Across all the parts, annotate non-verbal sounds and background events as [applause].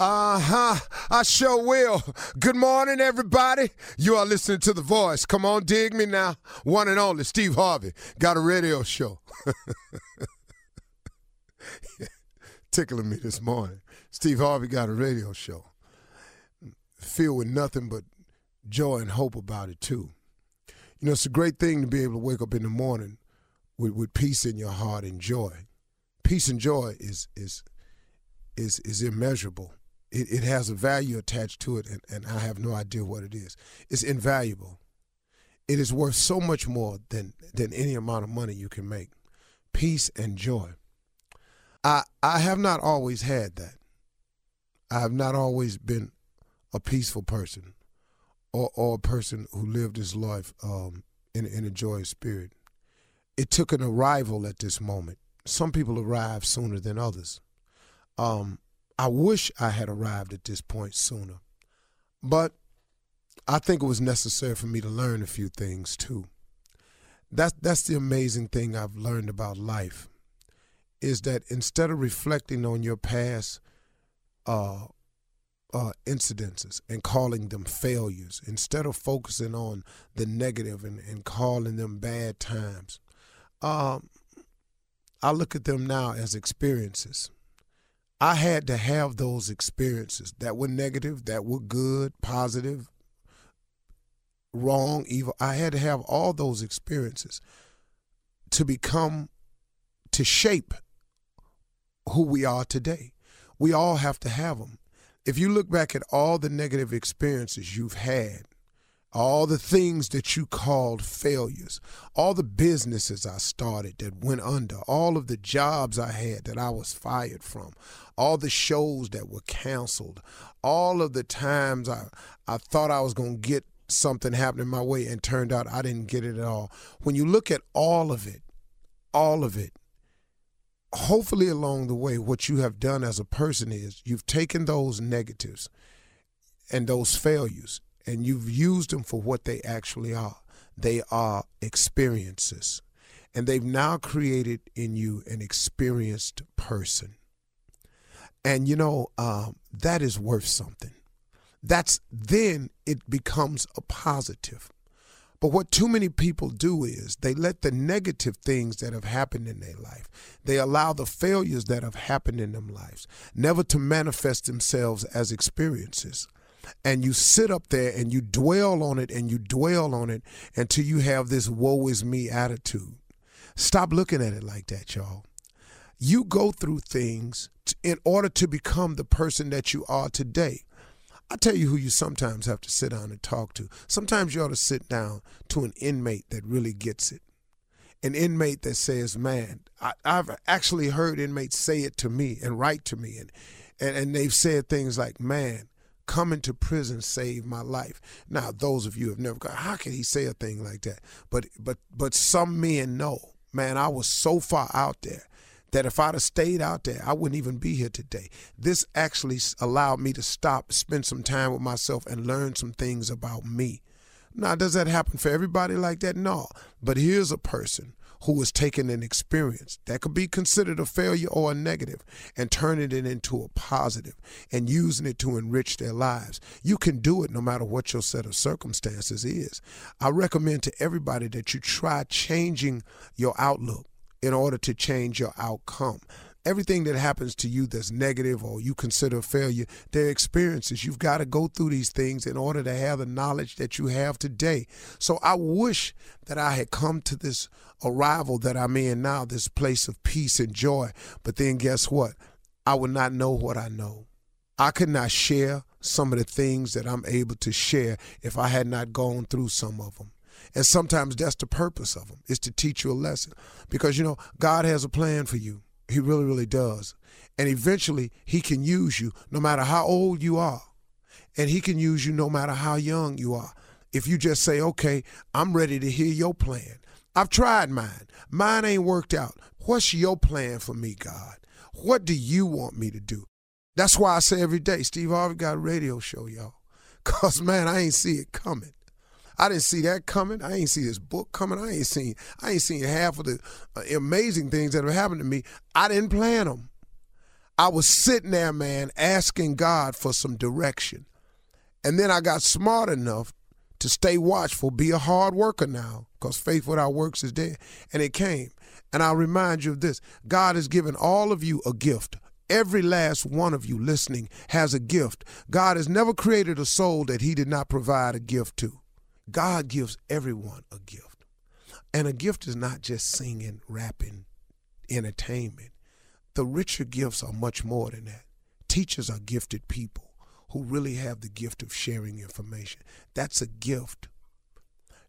Uh huh. I sure will. Good morning, everybody. You are listening to The Voice. Come on, dig me now. One and only Steve Harvey got a radio show. [laughs] Tickling me this morning. Steve Harvey got a radio show. Filled with nothing but joy and hope about it, too. You know, it's a great thing to be able to wake up in the morning with, with peace in your heart and joy. Peace and joy is is is is immeasurable. It, it has a value attached to it, and, and I have no idea what it is. It's invaluable. It is worth so much more than than any amount of money you can make. Peace and joy. I I have not always had that. I have not always been a peaceful person or, or a person who lived his life um, in, in a joyous spirit. It took an arrival at this moment. Some people arrive sooner than others. Um, I wish I had arrived at this point sooner, but I think it was necessary for me to learn a few things too. That's that's the amazing thing I've learned about life, is that instead of reflecting on your past uh, uh, incidences and calling them failures, instead of focusing on the negative and, and calling them bad times, um, I look at them now as experiences. I had to have those experiences that were negative, that were good, positive, wrong, evil. I had to have all those experiences to become, to shape who we are today. We all have to have them. If you look back at all the negative experiences you've had, all the things that you called failures, all the businesses I started that went under, all of the jobs I had that I was fired from, all the shows that were canceled, all of the times I, I thought I was going to get something happening my way and turned out I didn't get it at all. When you look at all of it, all of it, hopefully along the way, what you have done as a person is you've taken those negatives and those failures and you've used them for what they actually are. They are experiences. And they've now created in you an experienced person. And you know, um, that is worth something. That's then it becomes a positive. But what too many people do is they let the negative things that have happened in their life, they allow the failures that have happened in them lives never to manifest themselves as experiences and you sit up there and you dwell on it and you dwell on it until you have this woe is me attitude. Stop looking at it like that, y'all. You go through things in order to become the person that you are today. I tell you who you sometimes have to sit down and talk to. Sometimes you ought to sit down to an inmate that really gets it. An inmate that says, Man, I, have actually heard inmates say it to me and write to me. And, and, and they've said things like, Man, coming to prison saved my life. Now, those of you have never gone, how can he say a thing like that? But but but some men know, man, I was so far out there that if I'd have stayed out there, I wouldn't even be here today. This actually allowed me to stop, spend some time with myself, and learn some things about me. Now, does that happen for everybody like that? No. But here's a person who has taken an experience that could be considered a failure or a negative and turning it into a positive and using it to enrich their lives. You can do it no matter what your set of circumstances is. I recommend to everybody that you try changing your outlook in order to change your outcome everything that happens to you that's negative or you consider a failure, they're experiences. You've got to go through these things in order to have the knowledge that you have today. So I wish that I had come to this arrival that I'm in now, this place of peace and joy. But then guess what? I would not know what I know. I could not share some of the things that I'm able to share if I had not gone through some of them. And sometimes that's the purpose of them, is to teach you a lesson. Because, you know, God has a plan for you. He really, really does. And eventually, He can use you no matter how old you are. And He can use you no matter how young you are. If you just say, okay, I'm ready to hear your plan. I've tried mine. Mine ain't worked out. What's your plan for me, God? What do you want me to do? That's why I say every day, Steve Harvey got a radio show, y'all. [laughs] Cause man, I ain't see it coming. I didn't see that coming. I ain't see this book coming. I ain't seen I ain't seen half of the uh, amazing things that have happened to me. I didn't plan them. I was sitting there, man, asking God for some direction. And then I got smart enough to stay watchful, be a hard worker now, because faith without works is dead. And it came. And I'll remind you of this God has given all of you a gift. Every last one of you listening has a gift. God has never created a soul that He did not provide a gift to. God gives everyone a gift. And a gift is not just singing, rapping, entertainment. The richer gifts are much more than that. Teachers are gifted people who really have the gift of sharing information. That's a gift.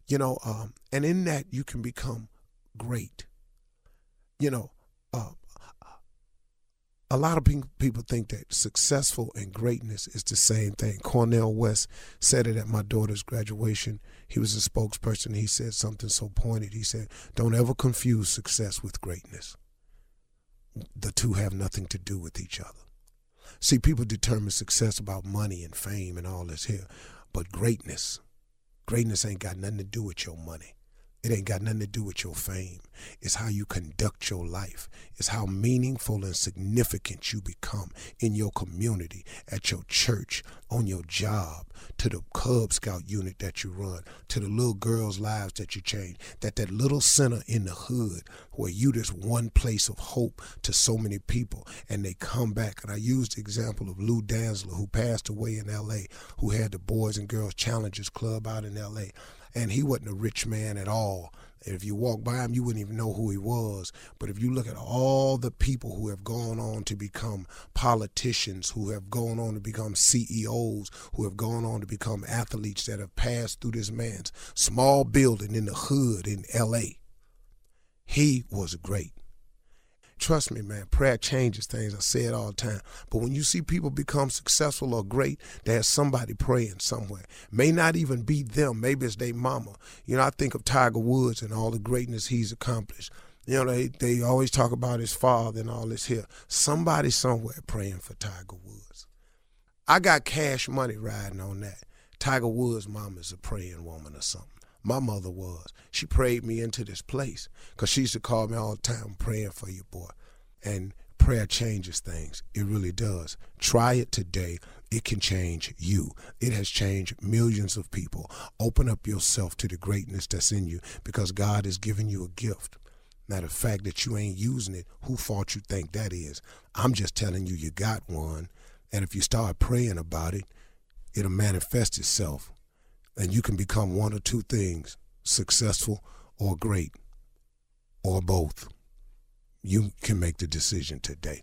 You know, um, and in that you can become great. You know, uh, a lot of people think that successful and greatness is the same thing. Cornel West said it at my daughter's graduation. He was a spokesperson. He said something so pointed. He said, Don't ever confuse success with greatness. The two have nothing to do with each other. See, people determine success about money and fame and all this here, but greatness, greatness ain't got nothing to do with your money. It ain't got nothing to do with your fame. It's how you conduct your life. It's how meaningful and significant you become in your community, at your church, on your job, to the Cub Scout unit that you run, to the little girls' lives that you change. That that little center in the hood where you just one place of hope to so many people, and they come back. And I used the example of Lou Dantzler, who passed away in L.A., who had the Boys and Girls Challengers Club out in L.A and he wasn't a rich man at all. If you walk by him, you wouldn't even know who he was. But if you look at all the people who have gone on to become politicians, who have gone on to become CEOs, who have gone on to become athletes that have passed through this man's small building in the hood in LA, he was great. Trust me, man, prayer changes things. I say it all the time. But when you see people become successful or great, there's somebody praying somewhere. May not even be them. Maybe it's their mama. You know, I think of Tiger Woods and all the greatness he's accomplished. You know, they, they always talk about his father and all this here. Somebody somewhere praying for Tiger Woods. I got cash money riding on that. Tiger Woods' mom is a praying woman or something. My mother was. She prayed me into this place because she used to call me all the time, praying for you, boy. And prayer changes things. It really does. Try it today. It can change you. It has changed millions of people. Open up yourself to the greatness that's in you because God has given you a gift. Now, the fact that you ain't using it, who fault you think that is? I'm just telling you, you got one. And if you start praying about it, it'll manifest itself and you can become one or two things successful or great or both. You can make the decision today.